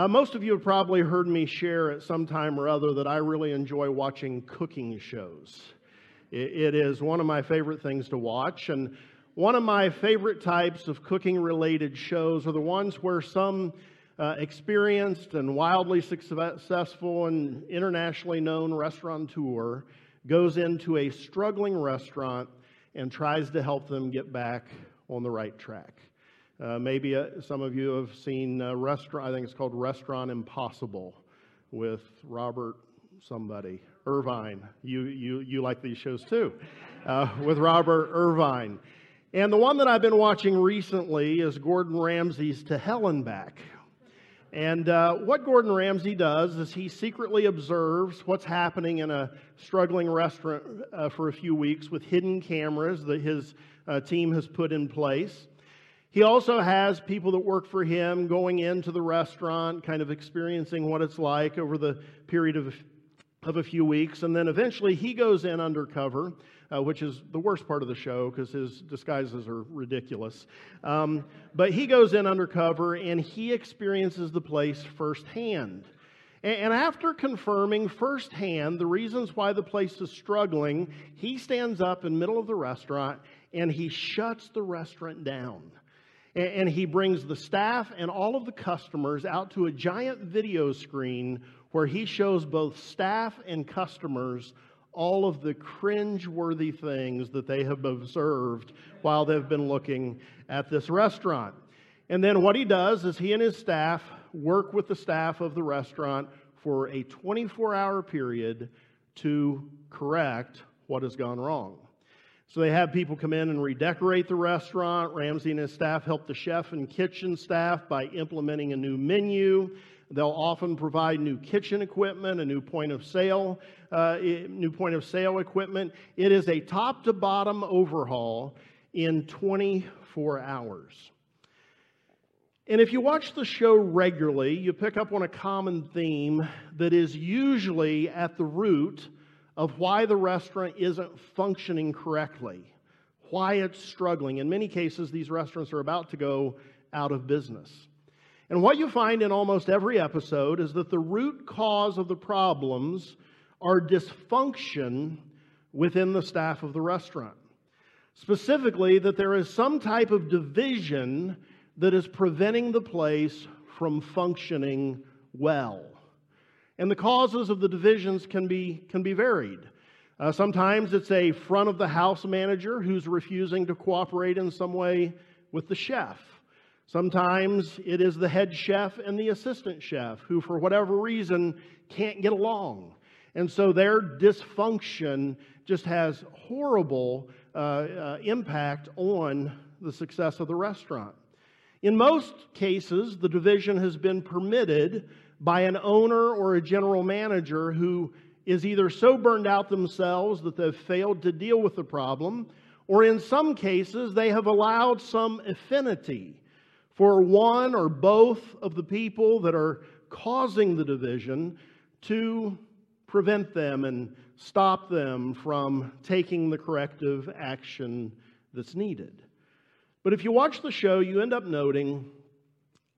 Uh, most of you have probably heard me share at some time or other that I really enjoy watching cooking shows. it, it is one of my favorite things to watch. And one of my favorite types of cooking related shows are the ones where some uh, experienced and wildly successful and internationally known restaurateur goes into a struggling restaurant and tries to help them get back on the right track. Uh, maybe uh, some of you have seen a restaurant, I think it's called Restaurant Impossible with Robert somebody, Irvine. You, you, you like these shows too, uh, with Robert Irvine. And the one that I've been watching recently is Gordon Ramsay's To Hell and Back. And uh, what Gordon Ramsay does is he secretly observes what's happening in a struggling restaurant uh, for a few weeks with hidden cameras that his uh, team has put in place. He also has people that work for him going into the restaurant, kind of experiencing what it's like over the period of, of a few weeks. And then eventually he goes in undercover, uh, which is the worst part of the show because his disguises are ridiculous. Um, but he goes in undercover and he experiences the place firsthand. And after confirming firsthand the reasons why the place is struggling, he stands up in the middle of the restaurant and he shuts the restaurant down and he brings the staff and all of the customers out to a giant video screen where he shows both staff and customers all of the cringe-worthy things that they have observed while they've been looking at this restaurant. And then what he does is he and his staff work with the staff of the restaurant for a 24 hour period to correct what has gone wrong. So they have people come in and redecorate the restaurant. Ramsay and his staff help the chef and kitchen staff by implementing a new menu. They'll often provide new kitchen equipment, a new point of sale, uh, new point of sale equipment. It is a top to bottom overhaul in 24 hours. And if you watch the show regularly, you pick up on a common theme that is usually at the root of why the restaurant isn't functioning correctly, why it's struggling. In many cases, these restaurants are about to go out of business. And what you find in almost every episode is that the root cause of the problems are dysfunction within the staff of the restaurant. Specifically, that there is some type of division that is preventing the place from functioning well. And the causes of the divisions can be, can be varied. Uh, sometimes it's a front of the house manager who's refusing to cooperate in some way with the chef. Sometimes it is the head chef and the assistant chef who, for whatever reason, can't get along. And so their dysfunction just has horrible uh, uh, impact on the success of the restaurant. In most cases, the division has been permitted by an owner or a general manager who is either so burned out themselves that they've failed to deal with the problem, or in some cases, they have allowed some affinity for one or both of the people that are causing the division to prevent them and stop them from taking the corrective action that's needed. But if you watch the show, you end up noting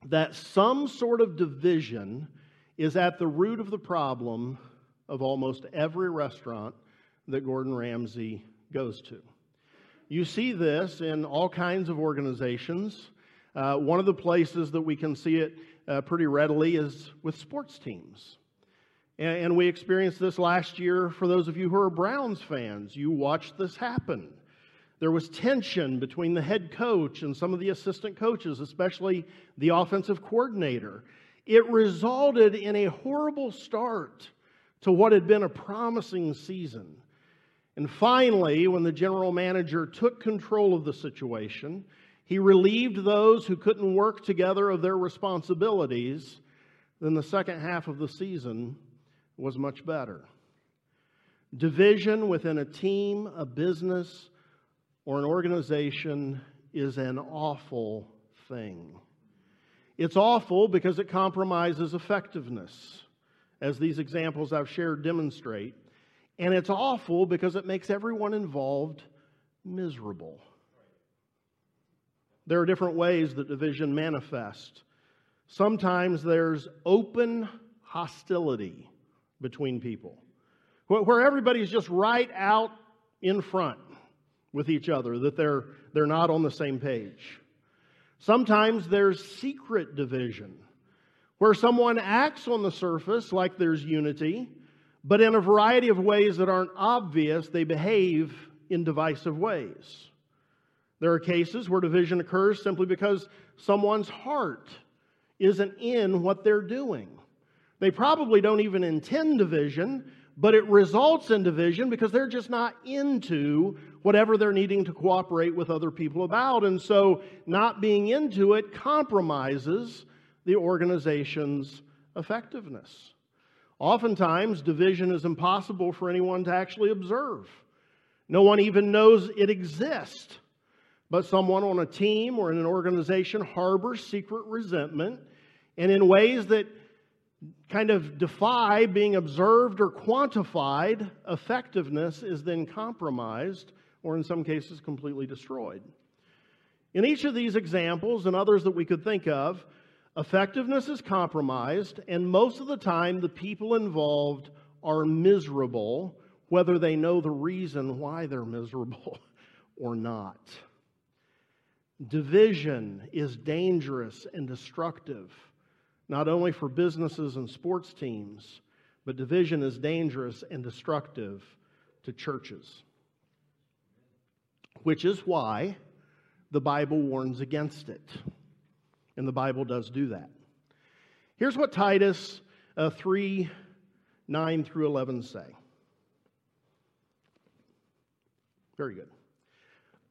that some sort of division is at the root of the problem of almost every restaurant that Gordon Ramsay goes to. You see this in all kinds of organizations. Uh, one of the places that we can see it uh, pretty readily is with sports teams. And, and we experienced this last year for those of you who are Browns fans. You watched this happen. There was tension between the head coach and some of the assistant coaches, especially the offensive coordinator. It resulted in a horrible start to what had been a promising season. And finally, when the general manager took control of the situation, he relieved those who couldn't work together of their responsibilities. Then the second half of the season was much better. Division within a team, a business, or an organization is an awful thing. It's awful because it compromises effectiveness, as these examples I've shared demonstrate. And it's awful because it makes everyone involved miserable. There are different ways that division manifests. sometimes there's open hostility between people, where everybody's just right out in front with each other, that they're, they're not on the same page. Sometimes there's secret division, where someone acts on the surface like there's unity, but in a variety of ways that aren't obvious, they behave in divisive ways. There are cases where division occurs simply because someone's heart isn't in what they're doing. They probably don't even intend division, but it results in division because they're just not into whatever they're needing to cooperate with other people about. And so, not being into it compromises the organization's effectiveness. Oftentimes, division is impossible for anyone to actually observe. No one even knows it exists. But someone on a team or in an organization harbors secret resentment, and in ways that kind of defy being observed or quantified, effectiveness is then compromised or, in some cases, completely destroyed. In each of these examples and others that we could think of, effectiveness is compromised, and most of the time the people involved are miserable, whether they know the reason why they're miserable or not. Division is dangerous and destructive not only for businesses and sports teams, but division is dangerous and destructive to churches. Which is why the Bible warns against it. And the Bible does do that. Here's what Titus uh, 3 9 through 11 say. Very good.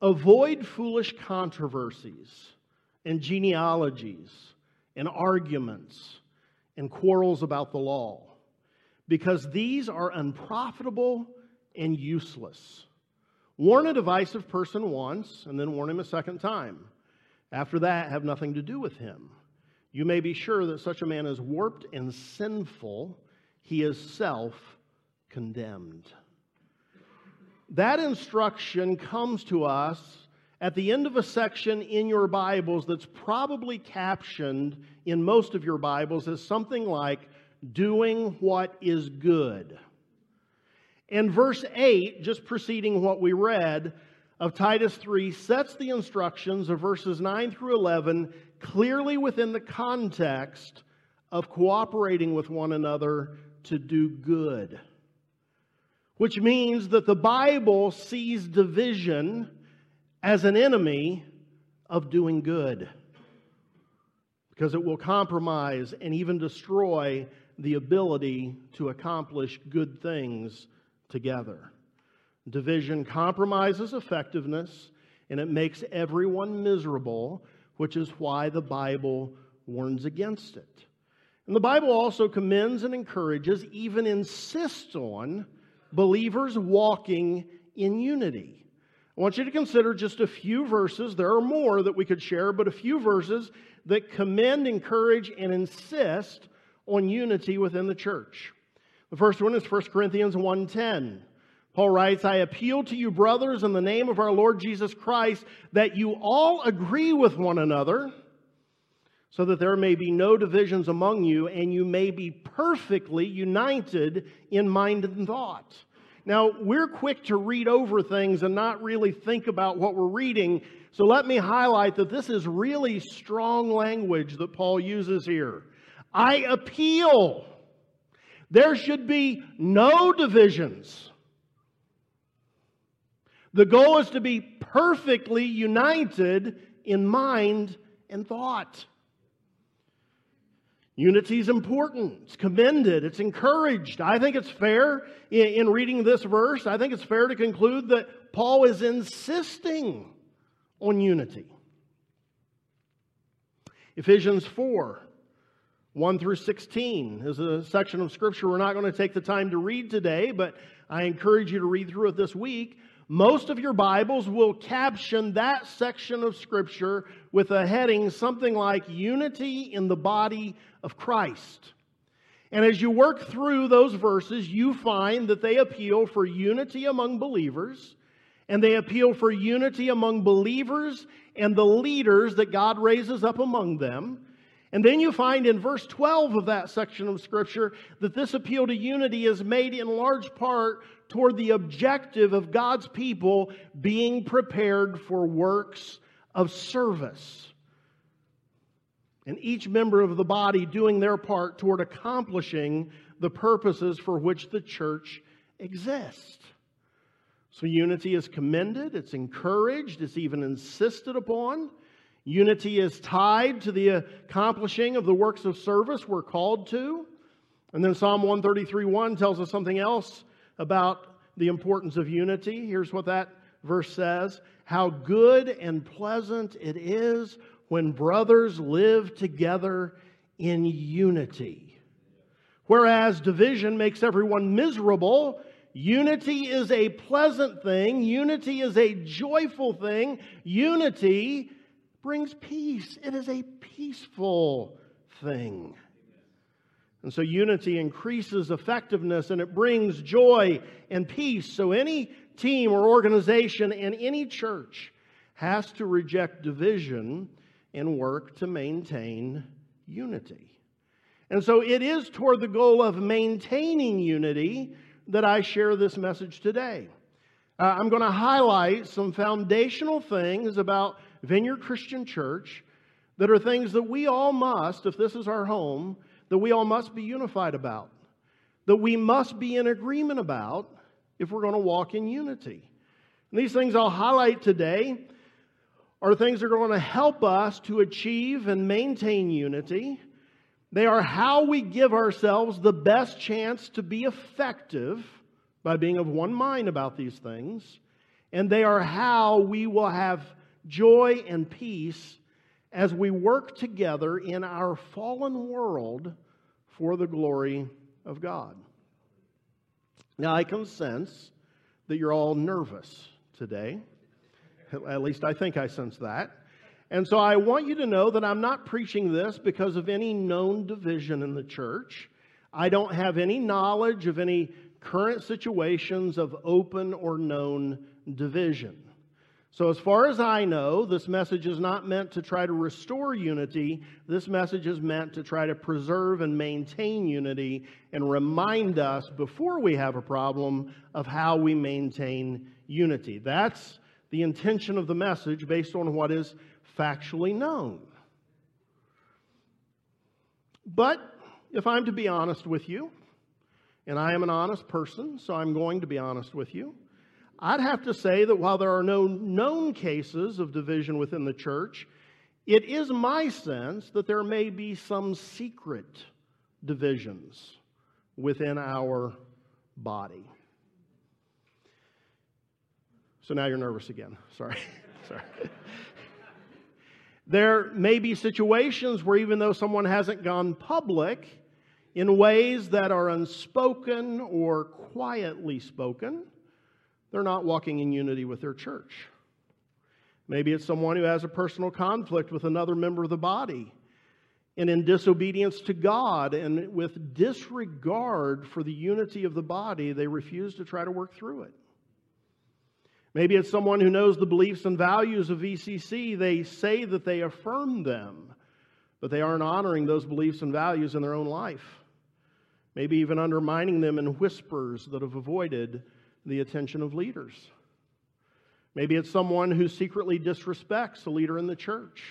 Avoid foolish controversies and genealogies and arguments and quarrels about the law, because these are unprofitable and useless. Warn a divisive person once, and then warn him a second time. After that, have nothing to do with him. You may be sure that such a man is warped and sinful, he is self condemned. That instruction comes to us at the end of a section in your Bibles that's probably captioned in most of your Bibles as something like, doing what is good. And verse 8, just preceding what we read of Titus 3, sets the instructions of verses 9 through 11 clearly within the context of cooperating with one another to do good. Which means that the Bible sees division as an enemy of doing good because it will compromise and even destroy the ability to accomplish good things together. Division compromises effectiveness and it makes everyone miserable, which is why the Bible warns against it. And the Bible also commends and encourages, even insists on, believers walking in unity. I want you to consider just a few verses. There are more that we could share, but a few verses that commend, encourage, and insist on unity within the church. The first one is 1 Corinthians 1:10. Paul writes, I appeal to you, brothers, in the name of our Lord Jesus Christ, that you all agree with one another, so that there may be no divisions among you, and you may be perfectly united in mind and thought. Now, we're quick to read over things and not really think about what we're reading. So let me highlight that this is really strong language that Paul uses here. I appeal. There should be no divisions. The goal is to be perfectly united in mind and thought. Unity is important. It's commended. It's encouraged. I think it's fair in, in, reading this verse, I think it's fair to conclude that Paul is insisting on unity. Ephesians 4 1 through 16 is a section of scripture we're not going to take the time to read today, but I encourage you to read through it this week. Most of your Bibles will caption that section of Scripture with a heading something like Unity in the Body of Christ. And as you work through those verses, you find that they appeal for unity among believers, and they appeal for unity among believers and the leaders that God raises up among them. And then you find in verse 12 of that section of Scripture that this appeal to unity is made in large part toward the objective of God's people being prepared for works of service. And each member of the body doing their part toward accomplishing the purposes for which the church exists. So unity is commended, it's encouraged, it's even insisted upon. Unity is tied to the accomplishing of the works of service we're called to. And then Psalm 133 1 tells us something else about the importance of unity. Here's what that verse says How good and pleasant it is when brothers live together in unity. Whereas division makes everyone miserable, unity is a pleasant thing, unity is a joyful thing, unity brings peace. It is a peaceful thing. And so unity increases effectiveness and it brings joy and peace. So any team or organization and any church has to reject division and work to maintain unity. And so it is toward the goal of maintaining unity that I share this message today. Uh, I'm going to highlight some foundational things about Vineyard Christian Church that are things that we all must, if this is our home, that we all must be unified about, that we must be in agreement about if we're going to walk in unity. And these things I'll highlight today are things that are going to help us to achieve and maintain unity. They are how we give ourselves the best chance to be effective by being of one mind about these things. And they are how we will have joy and peace as we work together in our fallen world for the glory of God. Now, I can sense that you're all nervous today. At least I think I sense that. And so I want you to know that I'm not preaching this because of any known division in the church. I don't have any knowledge of any current situations of open or known division. So, as far as I know, this message is not meant to try to restore unity. This message is meant to try to preserve and maintain unity and remind us before we have a problem of how we maintain unity. That's the intention of the message based on what is factually known. But if I'm to be honest with you, and I am an honest person, so I'm going to be honest with you. I'd have to say that while there are no known cases of division within the church, it is my sense that there may be some secret divisions within our body. So now you're nervous again. Sorry. Sorry. there may be situations where even though someone hasn't gone public in ways that are unspoken or quietly spoken, they're not walking in unity with their church. Maybe it's someone who has a personal conflict with another member of the body. And in disobedience to God and with disregard for the unity of the body, they refuse to try to work through it. Maybe it's someone who knows the beliefs and values of VCC. They say that they affirm them, but they aren't honoring those beliefs and values in their own life. Maybe even undermining them in whispers that have avoided the attention of leaders. Maybe it's someone who secretly disrespects a leader in the church.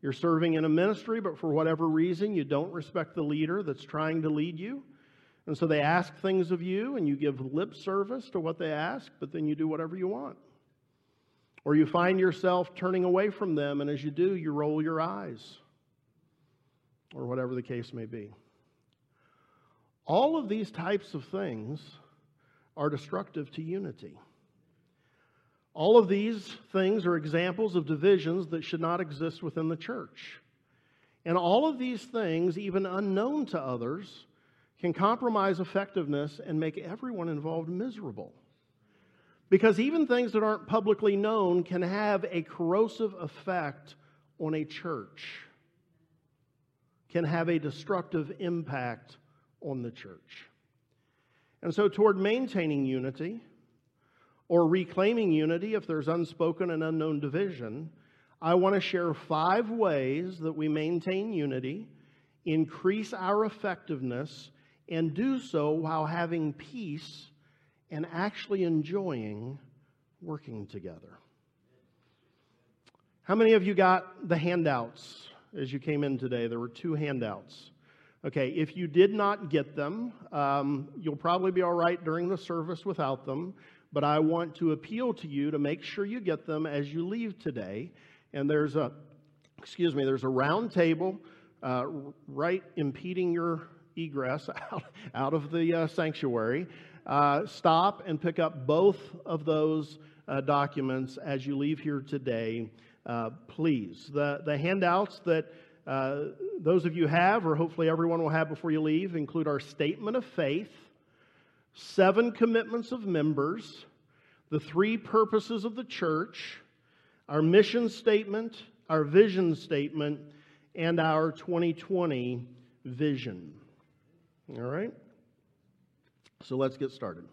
You're serving in a ministry, but for whatever reason, you don't respect the leader that's trying to lead you. And so they ask things of you, and you give lip service to what they ask, but then you do whatever you want. Or you find yourself turning away from them, and as you do, you roll your eyes, or whatever the case may be. All of these types of things are destructive to unity. All of these things are examples of divisions that should not exist within the church. And all of these things, even unknown to others, can compromise effectiveness and make everyone involved miserable. Because even things that aren't publicly known can have a corrosive effect on a church, can have a destructive impact on the church. And so, toward maintaining unity or reclaiming unity if there's unspoken and unknown division, I want to share five ways that we maintain unity, increase our effectiveness, and do so while having peace and actually enjoying working together. How many of you got the handouts as you came in today? There were two handouts. Okay, if you did not get them, um, you'll probably be all right during the service without them, but I want to appeal to you to make sure you get them as you leave today. And there's a, excuse me, there's a round table uh, right impeding your egress out, out of the uh, sanctuary. Uh, stop and pick up both of those uh, documents as you leave here today, uh, please. The, the handouts that uh, those of you have, or hopefully everyone will have before you leave, include our statement of faith, seven commitments of members, the three purposes of the church, our mission statement, our vision statement, and our 2020 vision. All right? So let's get started.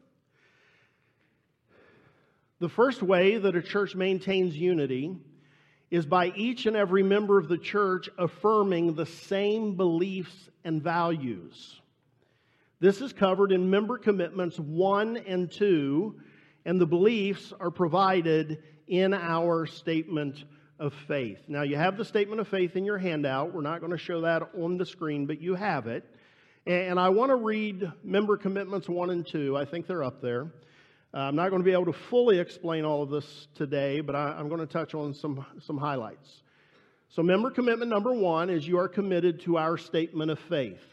The first way that a church maintains unity is by each and every member of the church affirming the same beliefs and values. This is covered in member commitments 1 and 2, and the beliefs are provided in our statement of faith. Now, you have the statement of faith in your handout. We're not going to show that on the screen, but you have it. And I want to read member commitments 1 and 2. I think they're up there. Uh, I'm not going to be able to fully explain all of this today, but I, am going to touch on some, some highlights. So, member commitment number one is you are committed to our statement of faith.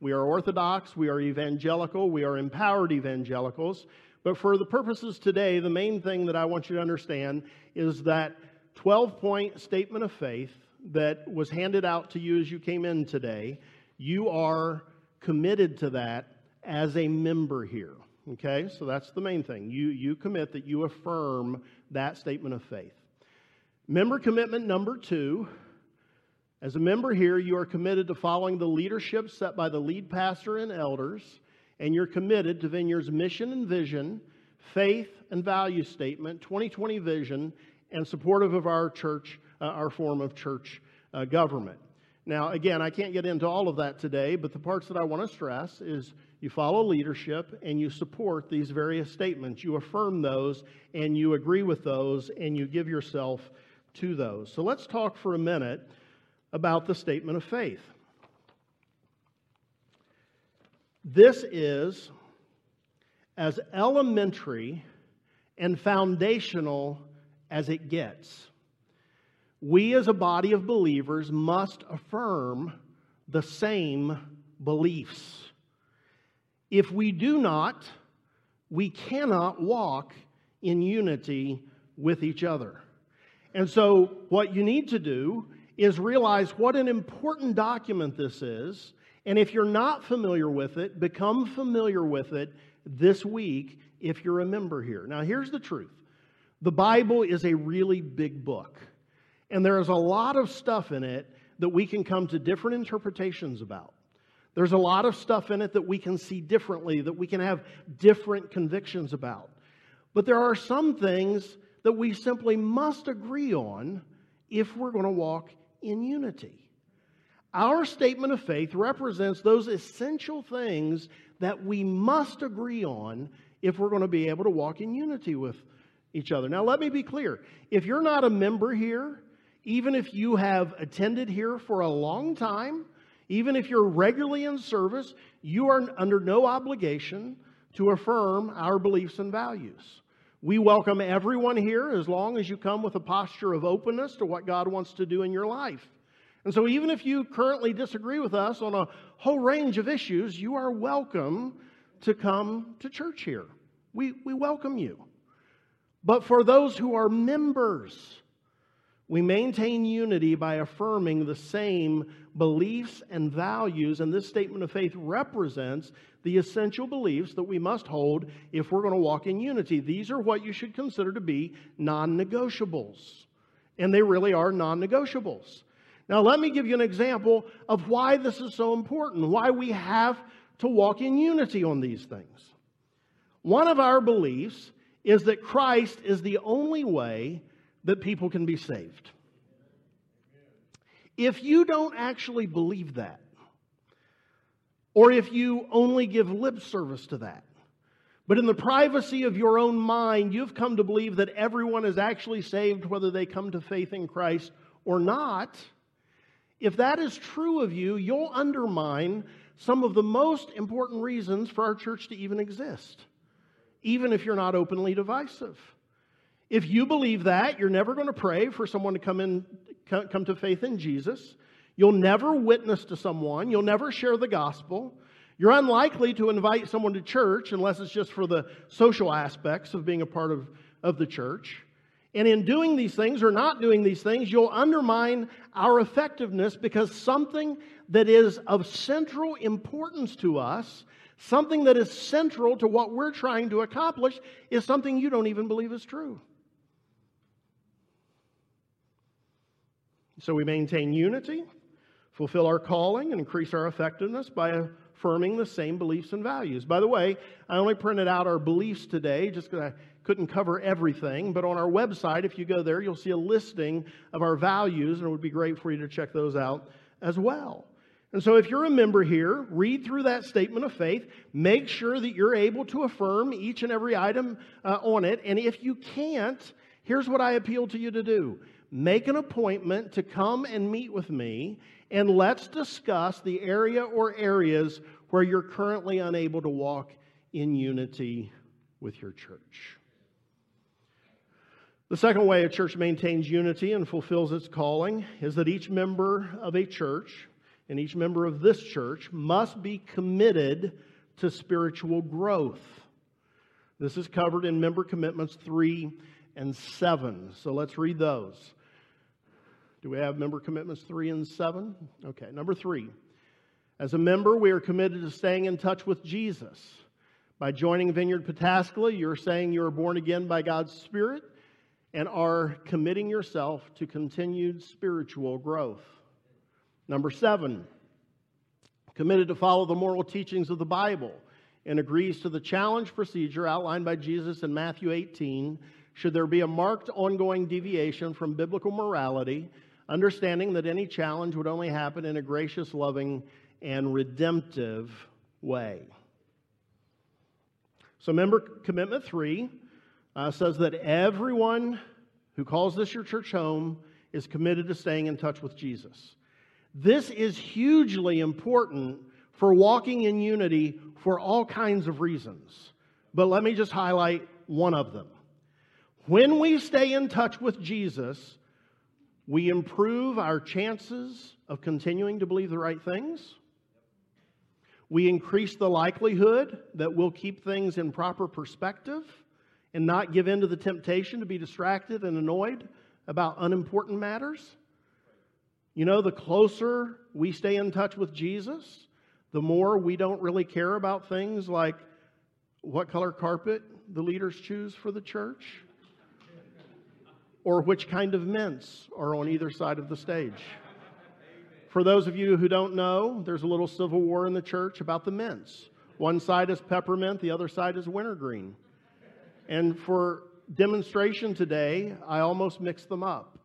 We are Orthodox, we are evangelical, we are empowered evangelicals. But for the purposes today, the main thing that I want you to understand is that 12 point statement of faith that was handed out to you as you came in today, you are committed to that as a member here. Okay, so that's the main thing. You, you commit that you affirm that statement of faith. Member commitment number two as a member here, you are committed to following the leadership set by the lead pastor and elders and you're committed to Vineyard's mission and vision, faith and value statement, 2020 vision, and supportive of our church, uh, our form of church uh, government. Now, again, I can't get into all of that today, but the parts that I want to stress is you follow leadership and you support these various statements. You affirm those and you agree with those and you give yourself to those. So let's talk for a minute about the statement of faith. This is as elementary and foundational as it gets. We, as a body of believers, must affirm the same beliefs. If we do not, we cannot walk in unity with each other. And so, what you need to do is realize what an important document this is and if you're not familiar with it, become familiar with it this week if you're a member here. Now, here's the truth the Bible is a really big book, and there is a lot of stuff in it that we can come to different interpretations about. There's a lot of stuff in it that we can see differently, that we can have different convictions about. But there are some things that we simply must agree on if we're going to walk in unity. Our statement of faith represents those essential things that we must agree on if we're going to be able to walk in unity with each other. Now, let me be clear. If you're not a member here, even if you have attended here for a long time, even if you're regularly in service, you are under no obligation to affirm our beliefs and values. We welcome everyone here as long as you come with a posture of openness to what God wants to do in your life. And so, even if you currently disagree with us on a whole range of issues, you are welcome to come to church here. We, we welcome you. But for those who are members, we maintain unity by affirming the same beliefs and values, and this statement of faith represents the essential beliefs that we must hold if we're going to walk in unity. These are what you should consider to be non negotiables, and they really are non negotiables. Now, let me give you an example of why this is so important, why we have to walk in unity on these things. One of our beliefs is that Christ is the only way that people can be saved. If you don't actually believe that, or if you only give lip service to that, but in the privacy of your own mind, you've come to believe that everyone is actually saved whether they come to faith in Christ or not. If that is true of you, you'll undermine some of the most important reasons for our church to even exist, even if you're not openly divisive. If you believe that, you're never going to pray for someone to come in come to faith in Jesus. You'll never witness to someone, you'll never share the gospel. You're unlikely to invite someone to church unless it's just for the social aspects of being a part of, of the church. And in doing these things or not doing these things, you'll undermine our effectiveness because something that is of central importance to us, something that is central to what we're trying to accomplish, is something you don't even believe is true. So we maintain unity, fulfill our calling, and increase our effectiveness by affirming the same beliefs and values. By the way, I only printed out our beliefs today just because I couldn't cover everything, but on our website, if you go there, you'll see a listing of our values, and it would be great for you to check those out as well. And so, if you're a member here, read through that statement of faith. Make sure that you're able to affirm each and every item uh, on it. And if you can't, here's what I appeal to you to do make an appointment to come and meet with me, and let's discuss the area or areas where you're currently unable to walk in unity with your church. The second way a church maintains unity and fulfills its calling is that each member of a church and each member of this church must be committed to spiritual growth. This is covered in member commitments 3 and 7. So let's read those. Do we have member commitments 3 and 7? Okay, number 3. As a member, we are committed to staying in touch with Jesus. By joining Vineyard Pataskala, you're saying you are born again by God's Spirit and are committing yourself to continued spiritual growth. Number seven, committed to follow the moral teachings of the Bible and agrees to the challenge procedure outlined by Jesus in Matthew 18 should there be a marked ongoing deviation from biblical morality, understanding that any challenge would only happen in a gracious, loving, and redemptive way. So, member commitment three uh, says that everyone who calls this your church home is committed to staying in touch with Jesus. This is hugely important for walking in unity for all kinds of reasons. But let me just highlight one of them. When we stay in touch with Jesus, we improve our chances of continuing to believe the right things. We increase the likelihood that we'll keep things in proper perspective and not give in to the temptation to be distracted and annoyed about unimportant matters. You know, the closer we stay in touch with Jesus, the more we don't really care about things like what color carpet the leaders choose for the church or which kind of mints are on either side of the stage. For those of you who don't know, there's a little civil war in the church about the mints. One side is peppermint, the other side is wintergreen. And for demonstration today, I almost mixed them up.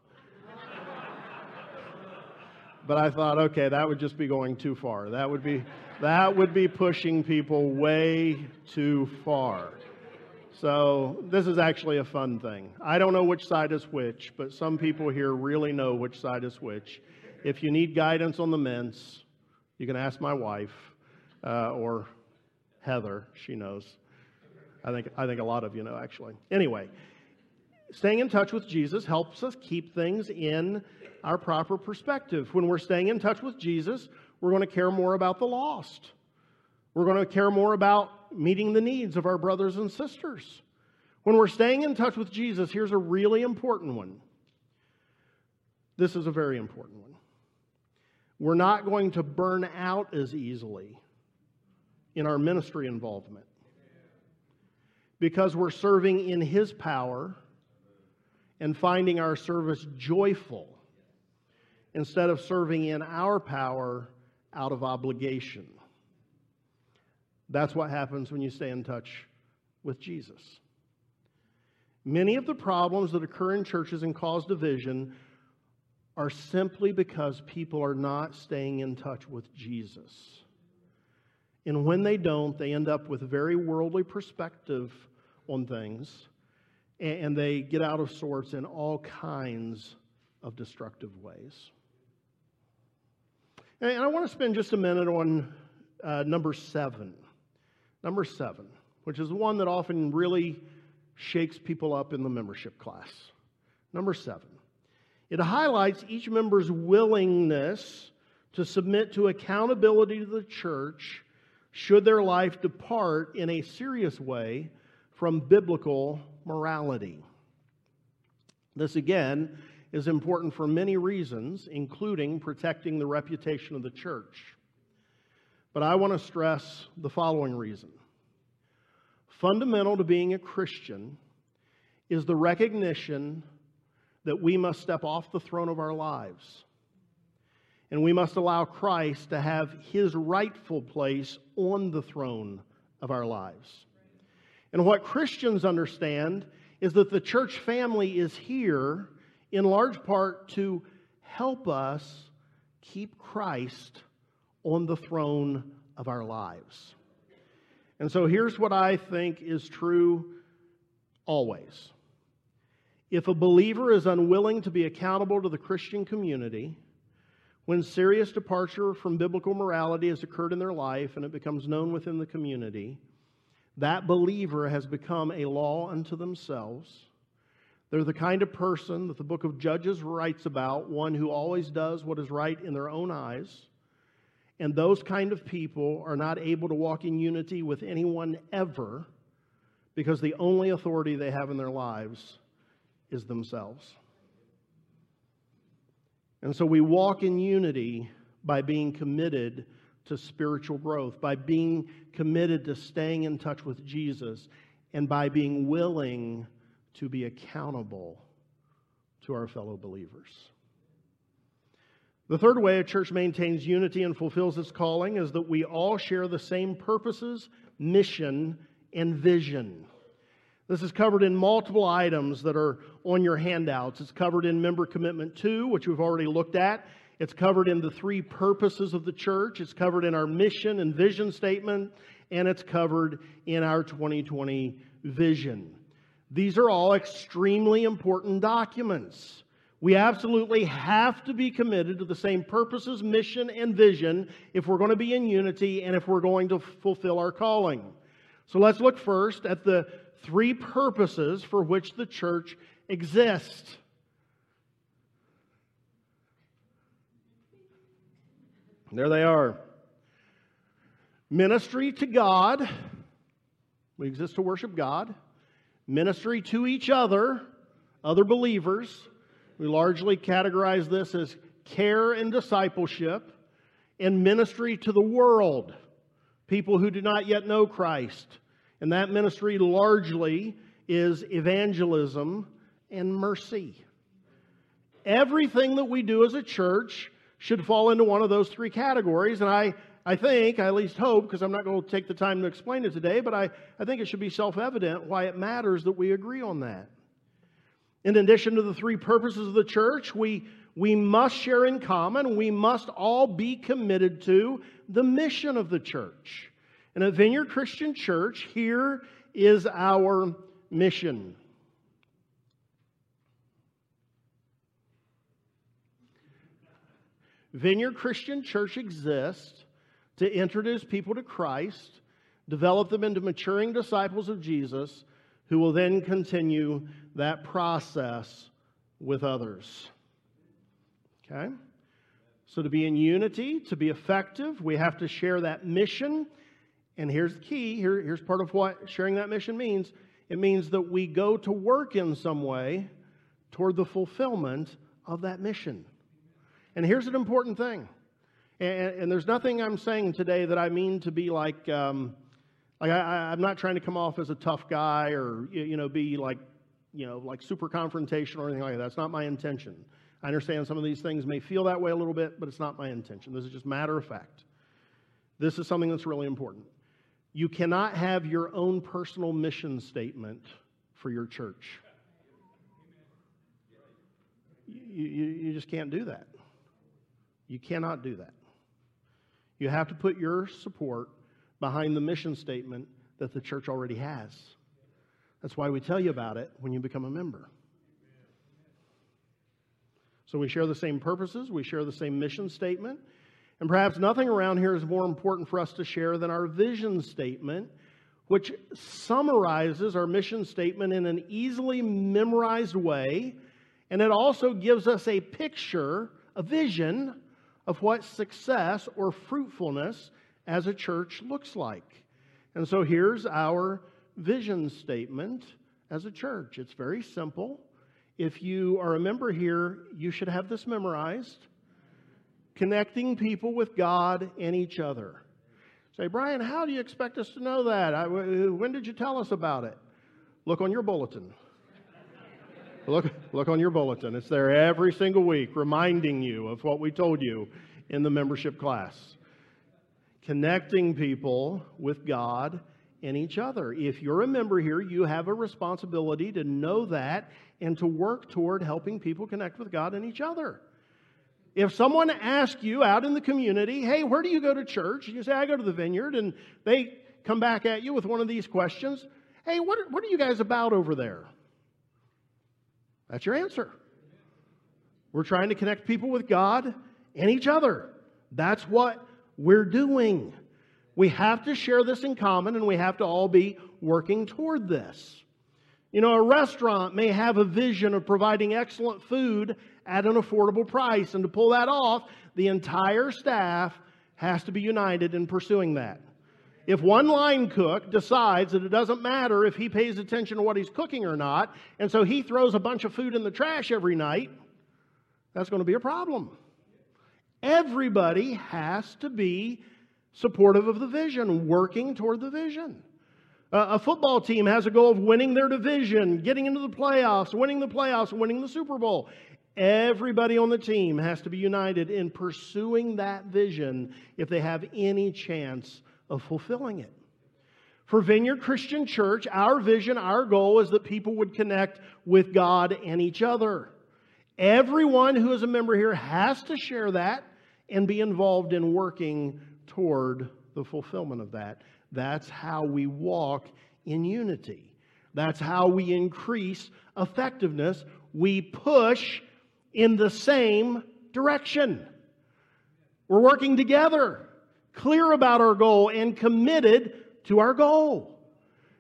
but I thought, okay, that would just be going too far. That would be that would be pushing people way too far. So, this is actually a fun thing. I don't know which side is which, but some people here really know which side is which. If you need guidance on the mints, you can ask my wife uh, or Heather. She knows. I think, I think a lot of you know, actually. Anyway, staying in touch with Jesus helps us keep things in our proper perspective. When we're staying in touch with Jesus, we're going to care more about the lost. We're going to care more about meeting the needs of our brothers and sisters. When we're staying in touch with Jesus, here's a really important one. This is a very important one. We're not going to burn out as easily in our ministry involvement because we're serving in His power and finding our service joyful instead of serving in our power out of obligation. That's what happens when you stay in touch with Jesus. Many of the problems that occur in churches and cause division are simply because people are not staying in touch with Jesus. And when they don't, they end up with very worldly perspective on things, and they get out of sorts in all kinds of destructive ways. And I want to spend just a minute on uh, number seven. Number seven, which is one that often really shakes people up in the membership class. Number seven, it highlights each member's willingness to submit to accountability to the church should their life depart in a serious way from biblical morality. This, again, is important for many reasons, including protecting the reputation of the church. But I want to stress the following reason. Fundamental to being a Christian is the recognition that we must step off the throne of our lives and we must allow Christ to have his rightful place on the throne of our lives. And what Christians understand is that the church family is here in large part to help us keep Christ on the throne of our lives. And so here's what I think is true always. If a believer is unwilling to be accountable to the Christian community, when serious departure from biblical morality has occurred in their life and it becomes known within the community, that believer has become a law unto themselves. They're the kind of person that the book of Judges writes about, one who always does what is right in their own eyes. And those kind of people are not able to walk in unity with anyone ever because the only authority they have in their lives is themselves. And so we walk in unity by being committed to spiritual growth, by being committed to staying in touch with Jesus, and by being willing to be accountable to our fellow believers. The third way a church maintains unity and fulfills its calling is that we all share the same purposes, mission, and vision. This is covered in multiple items that are on your handouts. It's covered in Member Commitment 2, which we've already looked at. It's covered in the three purposes of the church. It's covered in our mission and vision statement, and it's covered in our 2020 vision. These are all extremely important documents. We absolutely have to be committed to the same purposes, mission, and vision if we're going to be in unity and if we're going to fulfill our calling. So let's look first at the three purposes for which the church exists. There they are. Ministry to God. We exist to worship God. Ministry to each other, other believers. We largely categorize this as care and discipleship. And ministry to the world, people who do not yet know Christ and that ministry largely is evangelism and mercy. Everything that we do as a church should fall into one of those three categories. And I, I think, I at least hope, because I'm not going to take the time to explain it today, but I, I think it should be self evident why it matters that we agree on that. In addition to the three purposes of the church, we, we must share in common, we must all be committed to the mission of the church. And at Vineyard Christian Church, here is our mission. Vineyard Christian Church exists to introduce people to Christ, develop them into maturing disciples of Jesus, who will then continue that process with others. Okay? So, to be in unity, to be effective, we have to share that mission and here's the key Here, here's part of what sharing that mission means it means that we go to work in some way toward the fulfillment of that mission. And here's an important thing. And, and there's nothing I'm saying today that I mean to be like, um, like I, am not trying to come off as a tough guy or you know be like, you know, like super confrontational or anything like that. That's not my intention. I understand some of these things may feel that way a little bit, but it's not my intention. This is just matter of fact. This is something that's really important. You cannot have your own personal mission statement for your church. you, you, you just can't do that. You cannot do that. You have to put your support behind the mission statement that the church already has. That's why we tell you about it when you become a member. So we share the same purposes, we share the same mission statement, and perhaps nothing around here is more important for us to share than our vision statement, which summarizes our mission statement in an easily memorized way, and it also gives us a picture, a vision of what success or fruitfulness as a church looks like. And so here's our vision statement as a church. It's very simple. If you are a member here, you should have this memorized. Connecting people with God and each other. Say, Brian, how do you expect us to know that? I, when did you tell us about it? Look on your bulletin. look, look on your bulletin. It's there every single week, reminding you of what we told you in the membership class. Connecting people with God and each other. If you're a member here, you have a responsibility to know that and to work toward helping people connect with God and each other. If someone asks you out in the community, hey, where do you go to church? And you say, I go to the vineyard, and they come back at you with one of these questions Hey, what, what are you guys about over there? That's your answer. We're trying to connect people with God and each other. That's what we're doing. We have to share this in common and we have to all be working toward this. You know, a restaurant may have a vision of providing excellent food at an affordable price, and to pull that off, the entire staff has to be united in pursuing that. If one line cook decides that it doesn't matter if he pays attention to what he's cooking or not, and so he throws a bunch of food in the trash every night, that's going to be a problem. Everybody has to be supportive of the vision, working toward the vision. Uh, a football team has a goal of winning their division, getting into the playoffs, winning the playoffs, winning the Super Bowl. Everybody on the team has to be united in pursuing that vision if they have any chance of fulfilling it. For Vineyard Christian Church, our vision, our goal is that people would connect with God and each other. Everyone who is a member here has to share that and be involved in working toward the fulfillment of that. That's how we walk in unity. That's how we increase effectiveness. We push in the same direction. We're working together, clear about our goal, and committed to our goal.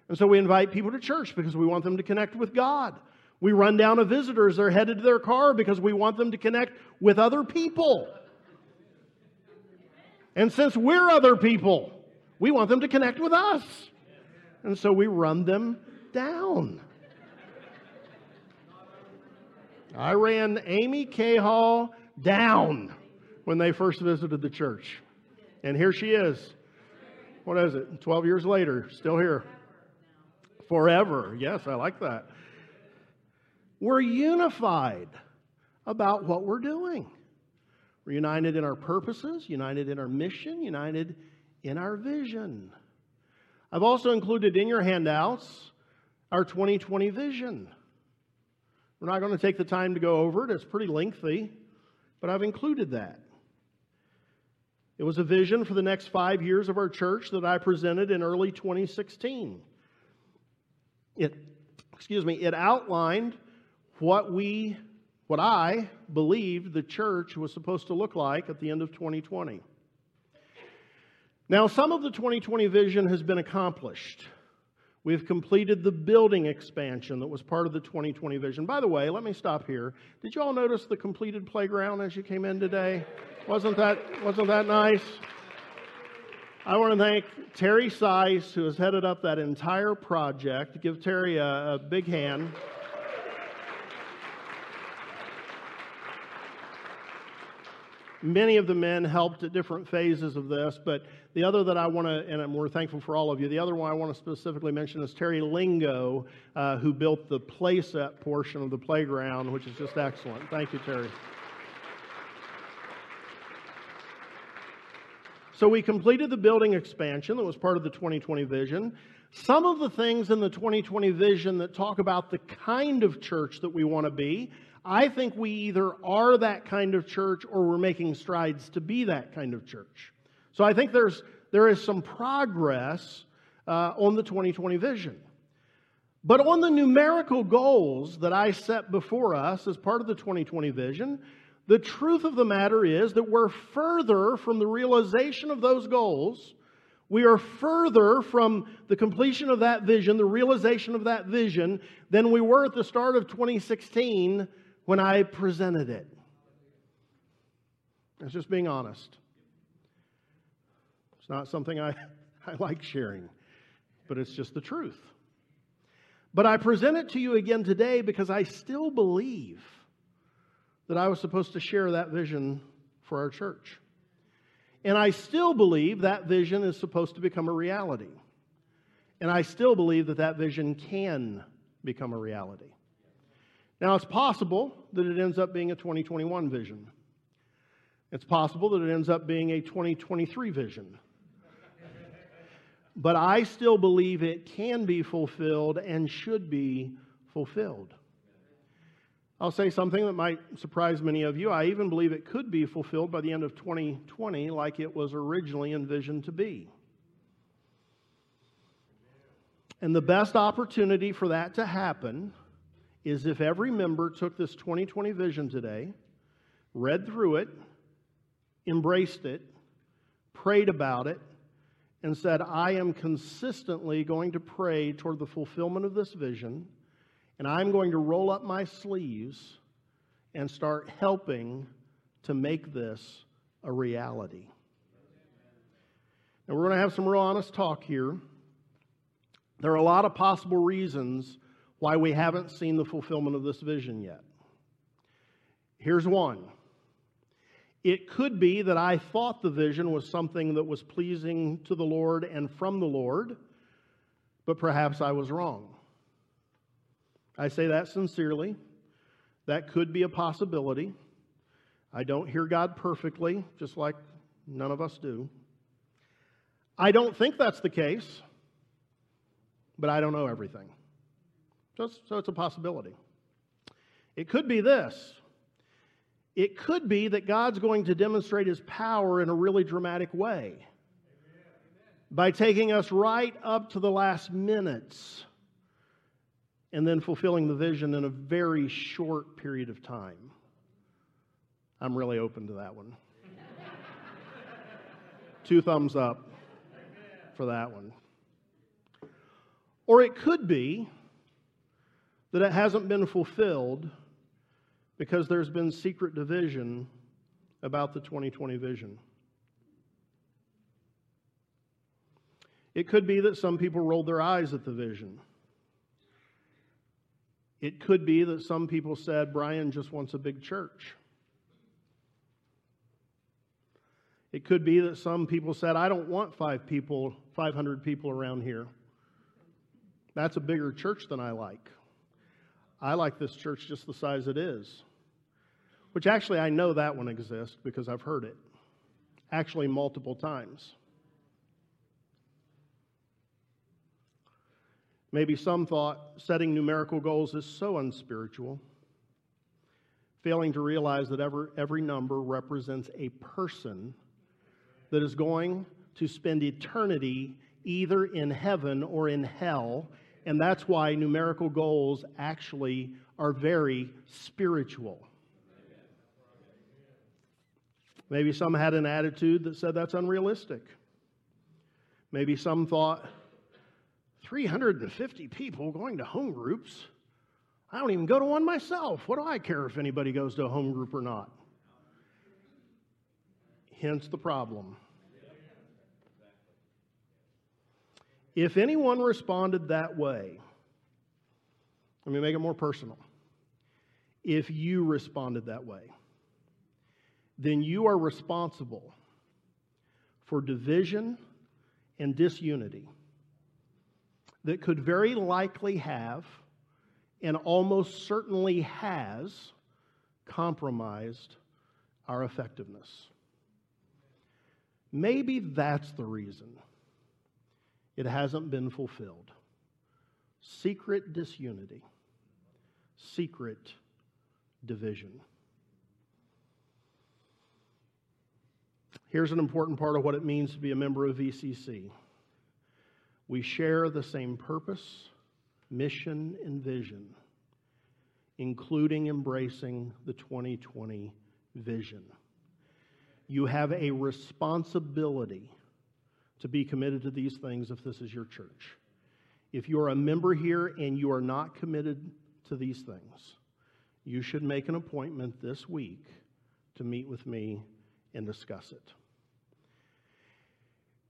And so we invite people to church because we want them to connect with God. We run down a visitor as they're headed to their car because we want them to connect with other people. And since we're other people, we want them to connect with us. And so we run them down. I ran Amy Cahall down when they first visited the church. And here she is. What is it? 12 years later, still here. Forever. Yes, I like that. We're unified about what we're doing. We're united in our purposes, united in our mission, united in our vision. I've also included in your handouts our 2020 vision. We're not going to take the time to go over it, it's pretty lengthy, but I've included that. It was a vision for the next five years of our church that I presented in early 2016. It, excuse me, it outlined what we what I believed the church was supposed to look like at the end of 2020. Now, some of the 2020 vision has been accomplished. We've completed the building expansion that was part of the 2020 vision. By the way, let me stop here. Did you all notice the completed playground as you came in today? Wasn't that, wasn't that nice? I want to thank Terry Seiss, who has headed up that entire project. Give Terry a, a big hand. Many of the men helped at different phases of this, but the other that I want to, and we're thankful for all of you, the other one I want to specifically mention is Terry Lingo, uh, who built the playset portion of the playground, which is just excellent. Thank you, Terry. So we completed the building expansion that was part of the 2020 vision. Some of the things in the 2020 vision that talk about the kind of church that we want to be, I think we either are that kind of church or we're making strides to be that kind of church. So I think there's, there is some progress uh, on the 2020 vision. But on the numerical goals that I set before us as part of the 2020 vision, the truth of the matter is that we're further from the realization of those goals. We are further from the completion of that vision, the realization of that vision, than we were at the start of 2016 when I presented it. That's just being honest. It's not something I, I like sharing, but it's just the truth. But I present it to you again today because I still believe that I was supposed to share that vision for our church. And I still believe that vision is supposed to become a reality. And I still believe that that vision can become a reality. Now, it's possible that it ends up being a 2021 vision. It's possible that it ends up being a 2023 vision. but I still believe it can be fulfilled and should be fulfilled. I'll say something that might surprise many of you. I even believe it could be fulfilled by the end of 2020 like it was originally envisioned to be. And the best opportunity for that to happen is if every member took this 2020 vision today, read through it, embraced it, prayed about it, and said, I am consistently going to pray toward the fulfillment of this vision and I'm going to roll up my sleeves and start helping to make this a reality. Now, we're going to have some real honest talk here. There are a lot of possible reasons why we haven't seen the fulfillment of this vision yet. Here's one it could be that I thought the vision was something that was pleasing to the Lord and from the Lord, but perhaps I was wrong. I say that sincerely. That could be a possibility. I don't hear God perfectly, just like none of us do. I don't think that's the case, but I don't know everything. Just, so it's a possibility. It could be this. It could be that God's going to demonstrate his power in a really dramatic way by taking us right up to the last minutes and then fulfilling the vision in a very short period of time. I'm really open to that one. Two thumbs up for that one. Or it could be that it hasn't been fulfilled because there's been secret division about the 2020 vision. It could be that some people rolled their eyes at the vision. It could be that some people said Brian just wants a big church. It could be that some people said, I don't want five people, 500 people around here. That's a bigger church than I like. I like this church just the size it is. Which actually, I know that one exists because I've heard it, actually, multiple times. Maybe some thought setting numerical goals is so unspiritual, failing to realize that every, every number represents a person that is going to spend eternity either in heaven or in hell. And that's why numerical goals actually are very spiritual. Maybe some had an attitude that said that's unrealistic. Maybe some thought 350 people going to home groups. I don't even go to one myself. What do I care if anybody goes to a home group or not? Hence the problem. If anyone responded that way, let me make it more personal. If you responded that way, then you are responsible for division and disunity that could very likely have and almost certainly has compromised our effectiveness. Maybe that's the reason it hasn't been fulfilled. Secret disunity, secret division. Here's an important part of what it means to be a member of VCC. We share the same purpose, mission, and vision, including embracing the 2020 vision. You have a responsibility to be committed to these things if this is your church. If you're a member here and you are not committed to these things, you should make an appointment this week to meet with me and discuss it.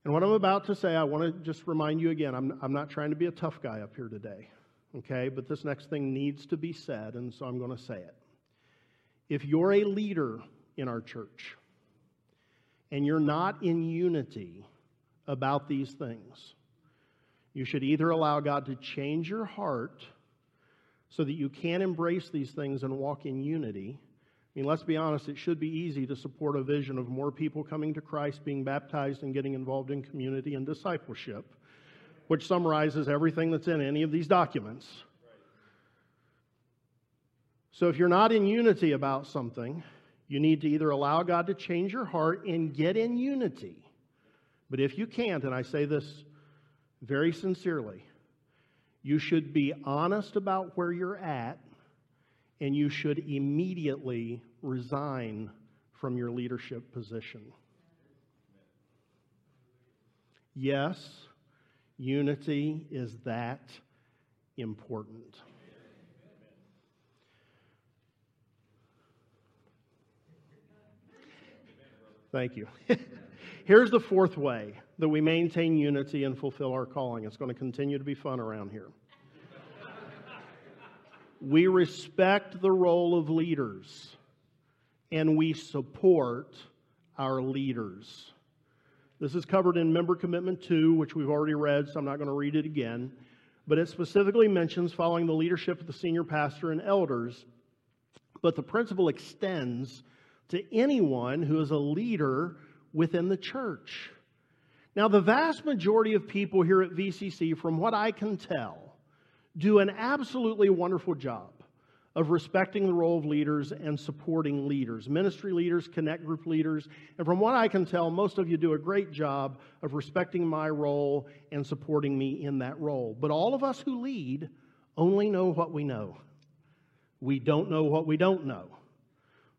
And what I'm about to say, I want to just remind you again I'm, I'm not trying to be a tough guy up here today, okay? But this next thing needs to be said, and so I'm going to say it. If you're a leader in our church and you're not in unity about these things, you should either allow God to change your heart so that you can embrace these things and walk in unity I mean, let's be honest, it should be easy to support a vision of more people coming to Christ, being baptized, and getting involved in community and discipleship, which summarizes everything that's in any of these documents. So if you're not in unity about something, you need to either allow God to change your heart and get in unity. But if you can't, and I say this very sincerely, you should be honest about where you're at and you should immediately resign from your leadership position. Yes, unity is that important. Thank you. Here's the fourth way that we maintain unity and fulfill our calling. It's going to continue to be fun around here we respect the role of leaders and we support our leaders. This is covered in Member Commitment 2, which we've already read, so I'm not going to read it again. But it specifically mentions following the leadership of the senior pastor and elders. But the principle extends to anyone who is a leader within the church. Now, the vast majority of people here at VCC, from what I can tell, do an absolutely wonderful job of respecting the role of leaders and supporting leaders, ministry leaders, connect group leaders. And from what I can tell, most of you do a great job of respecting my role and supporting me in that role. But all of us who lead only know what we know. We don't know what we don't know.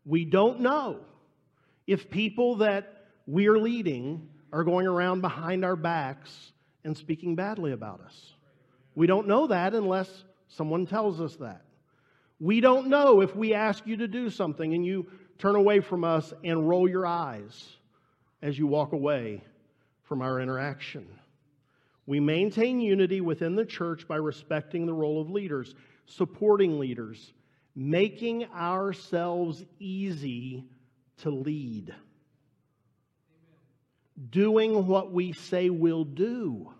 We don't know if people that we're leading are going around behind our backs and speaking badly about us. We don't know that unless someone tells us that. We don't know if we ask you to do something and you turn away from us and roll your eyes as you walk away from our interaction. We maintain unity within the church by respecting the role of leaders, supporting leaders, making ourselves easy to lead, doing what we say we'll do.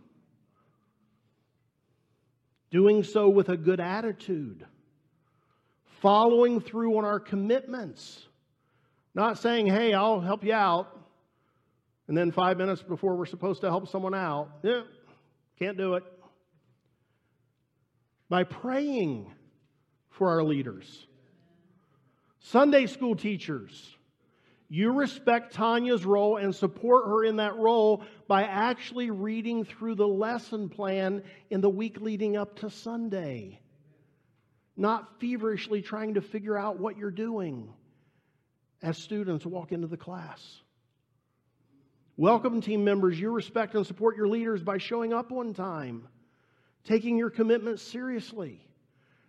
Doing so with a good attitude, following through on our commitments, not saying, hey, I'll help you out, and then five minutes before we're supposed to help someone out, yeah, can't do it. By praying for our leaders, Sunday school teachers, you respect Tanya's role and support her in that role by actually reading through the lesson plan in the week leading up to Sunday. Not feverishly trying to figure out what you're doing as students walk into the class. Welcome, team members. You respect and support your leaders by showing up on time, taking your commitment seriously,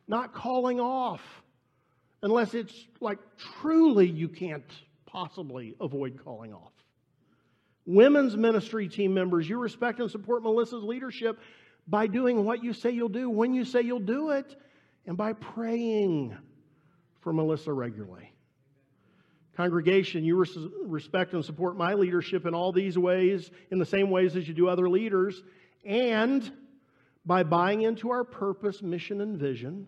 not calling off unless it's like truly you can't possibly avoid calling off. Women's ministry team members, you respect and support Melissa's leadership by doing what you say you'll do when you say you'll do it and by praying for Melissa regularly. Congregation, you res- respect and support my leadership in all these ways, in the same ways as you do other leaders, and by buying into our purpose, mission, and vision,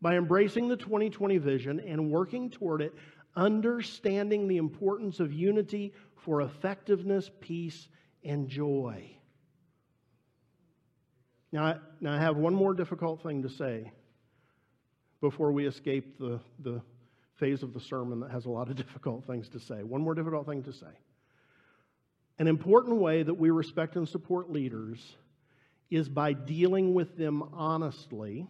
by embracing the 2020 vision and working toward it understanding the importance of unity for effectiveness, peace, and joy. Now, now I have one more difficult thing to say before we escape the, the phase of the sermon that has a lot of difficult things to say. One more difficult thing to say. An important way that we respect and support leaders is by dealing with them honestly.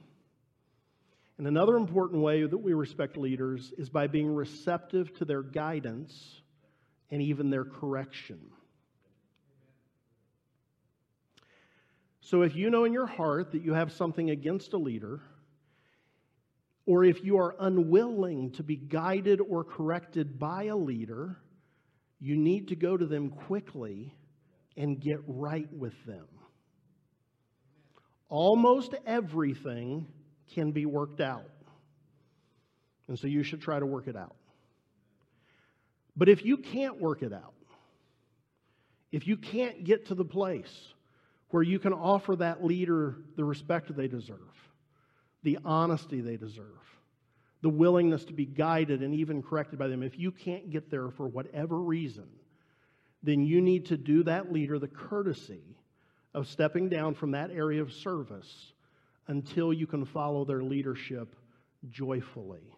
And another important way that we respect leaders is by being receptive to their guidance and even their correction. So if you know in your heart that you have something against a leader, or if you are unwilling to be guided or corrected by a leader, you need to go to them quickly and get right with them. Almost everything can be worked out. And so you should try to work it out. But if you can't work it out, if you can't get to the place where you can offer that leader the respect they deserve, the honesty they deserve, the willingness to be guided and even corrected by them, if you can't get there for whatever reason, then you need to do that leader the courtesy of stepping down from that area of service until you can follow their leadership joyfully.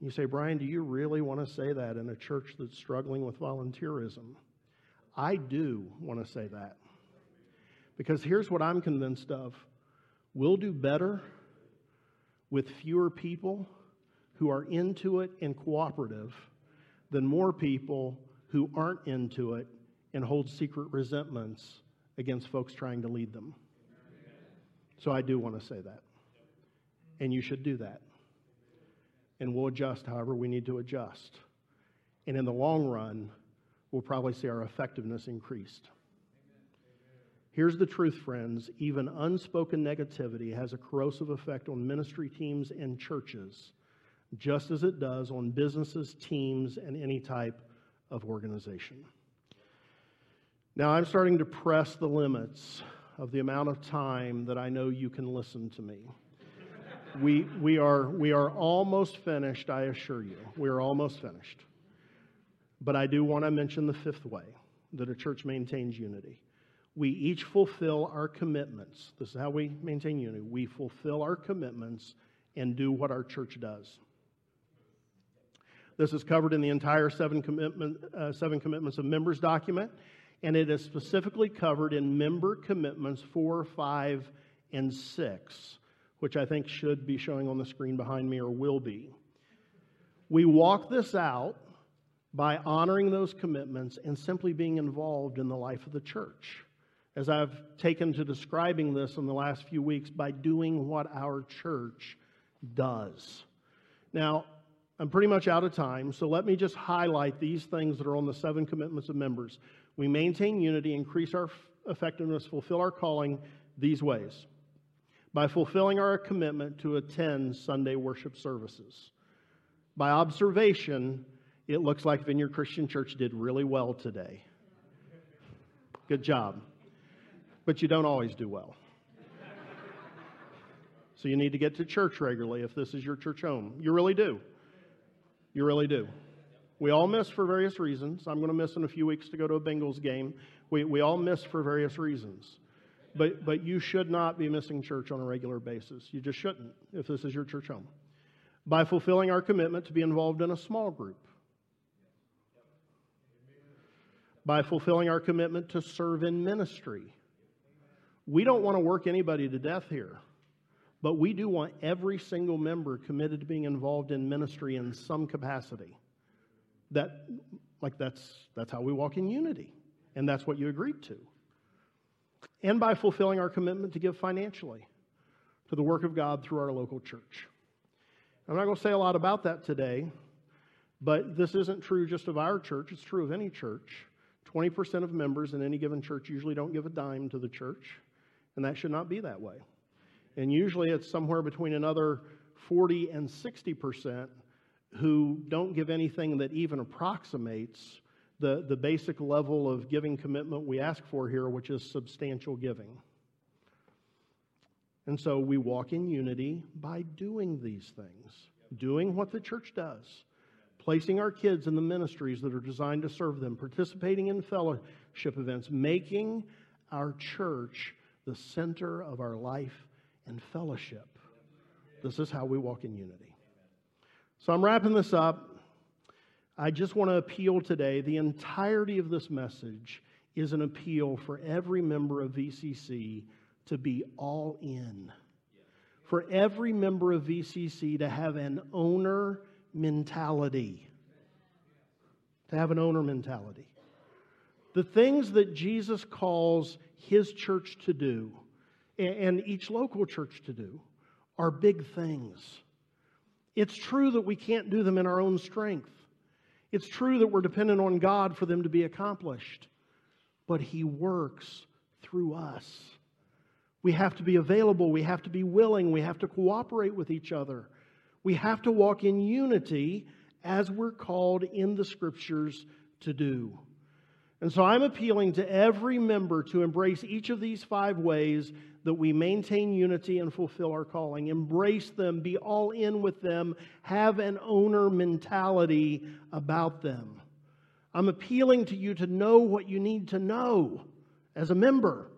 You say, Brian, do you really want to say that in a church that's struggling with volunteerism? I do want to say that. Because here's what I'm convinced of we'll do better with fewer people who are into it and cooperative than more people who aren't into it and hold secret resentments against folks trying to lead them. So I do want to say that. And you should do that. And we'll adjust however we need to adjust. And in the long run, we'll probably see our effectiveness increased. Here's the truth, friends even unspoken negativity has a corrosive effect on ministry teams and churches, just as it does on businesses, teams, and any type of organization. Now, I'm starting to press the limits of the amount of time that I know you can listen to me. we, we, are, we are almost finished, I assure you. We are almost finished. But I do want to mention the fifth way that a church maintains unity. We each fulfill our commitments. This is how we maintain unity. We fulfill our commitments and do what our church does. This is covered in the entire seven, commitment, uh, seven commitments of members document and it is specifically covered in member commitments 4, 5, and 6, which I think should be showing on the screen behind me or will be. We walk this out by honoring those commitments and simply being involved in the life of the church. As I've taken to describing this in the last few weeks, by doing what our church does. Now, I'm pretty much out of time, so let me just highlight these things that are on the seven commitments of members we maintain unity, increase our effectiveness, fulfill our calling these ways by fulfilling our commitment to attend Sunday worship services. By observation, it looks like Vineyard Christian Church did really well today. Good job. But you don't always do well. So you need to get to church regularly if this is your church home. You really do. You really do. We all miss for various reasons. I'm going to miss in a few weeks to go to a Bengals game. We, we all miss for various reasons. But, but you should not be missing church on a regular basis. You just shouldn't if this is your church home. By fulfilling our commitment to be involved in a small group. By fulfilling our commitment to serve in ministry. We don't want to work anybody to death here, but we do want every single member committed to being involved in ministry in some capacity that like that's that's how we walk in unity and that's what you agreed to. And by fulfilling our commitment to give financially to the work of god through our local church. I'm not going to say a lot about that today but this isn't true just of our church it's true of any church. 20% of members in any given church usually don't give a dime to the church and that should not be that way. And usually it's somewhere between another 40 and 60% who don't give anything that even approximates the, the basic level of giving commitment we ask for here, which is substantial giving. And so we walk in unity by doing these things. doing what the church does, placing our kids in the ministries that are designed to serve them, participating in fellowship events, making our church the center of our life and fellowship. This is how we walk in unity. So I'm wrapping this up. I just want to appeal today. The entirety of this message is an appeal for every member of VCC to be all in. For every member of VCC to have an owner mentality. To have an owner mentality. The things that Jesus calls his church to do and each local church to do are big things. It's true that we can't do them in our own strength. It's true that we're dependent on God for them to be accomplished. But He works through us. We have to be available. We have to be willing. We have to cooperate with each other. We have to walk in unity as we're called in the scriptures to do. And so I'm appealing to every member to embrace each of these five ways that we maintain unity and fulfill our calling. Embrace them, be all in with them, have an owner mentality about them. I'm appealing to you to know what you need to know as a member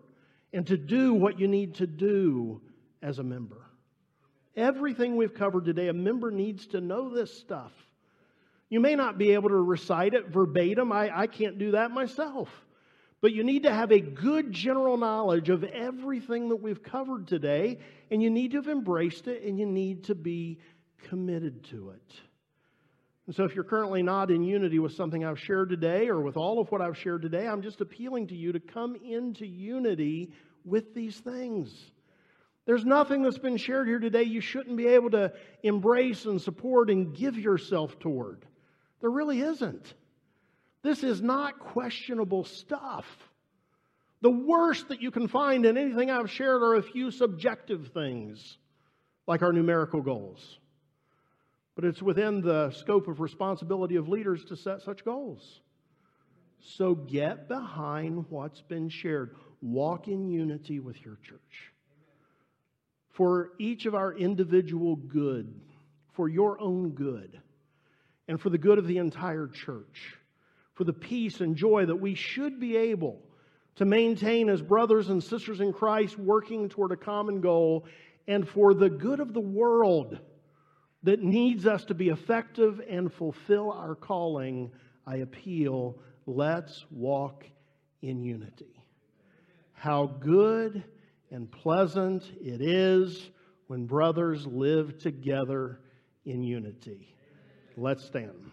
and to do what you need to do as a member. Everything we've covered today, a member needs to know this stuff. You may not be able to recite it verbatim. I, I can't do that myself. But you need to have a good general knowledge of everything that we've covered today, and you need to have embraced it, and you need to be committed to it. And so, if you're currently not in unity with something I've shared today or with all of what I've shared today, I'm just appealing to you to come into unity with these things. There's nothing that's been shared here today you shouldn't be able to embrace and support and give yourself toward. There really isn't. This is not questionable stuff. The worst that you can find in anything I've shared are a few subjective things, like our numerical goals. But it's within the scope of responsibility of leaders to set such goals. So get behind what's been shared. Walk in unity with your church. For each of our individual good, for your own good and for the good of the entire church, for the peace and joy that we should be able to maintain as brothers and sisters in Christ working toward a common goal, and for the good of the world that needs us to be effective and fulfill our calling, I appeal, let's walk in unity. How good and pleasant it is when brothers live together in unity. Let's stand.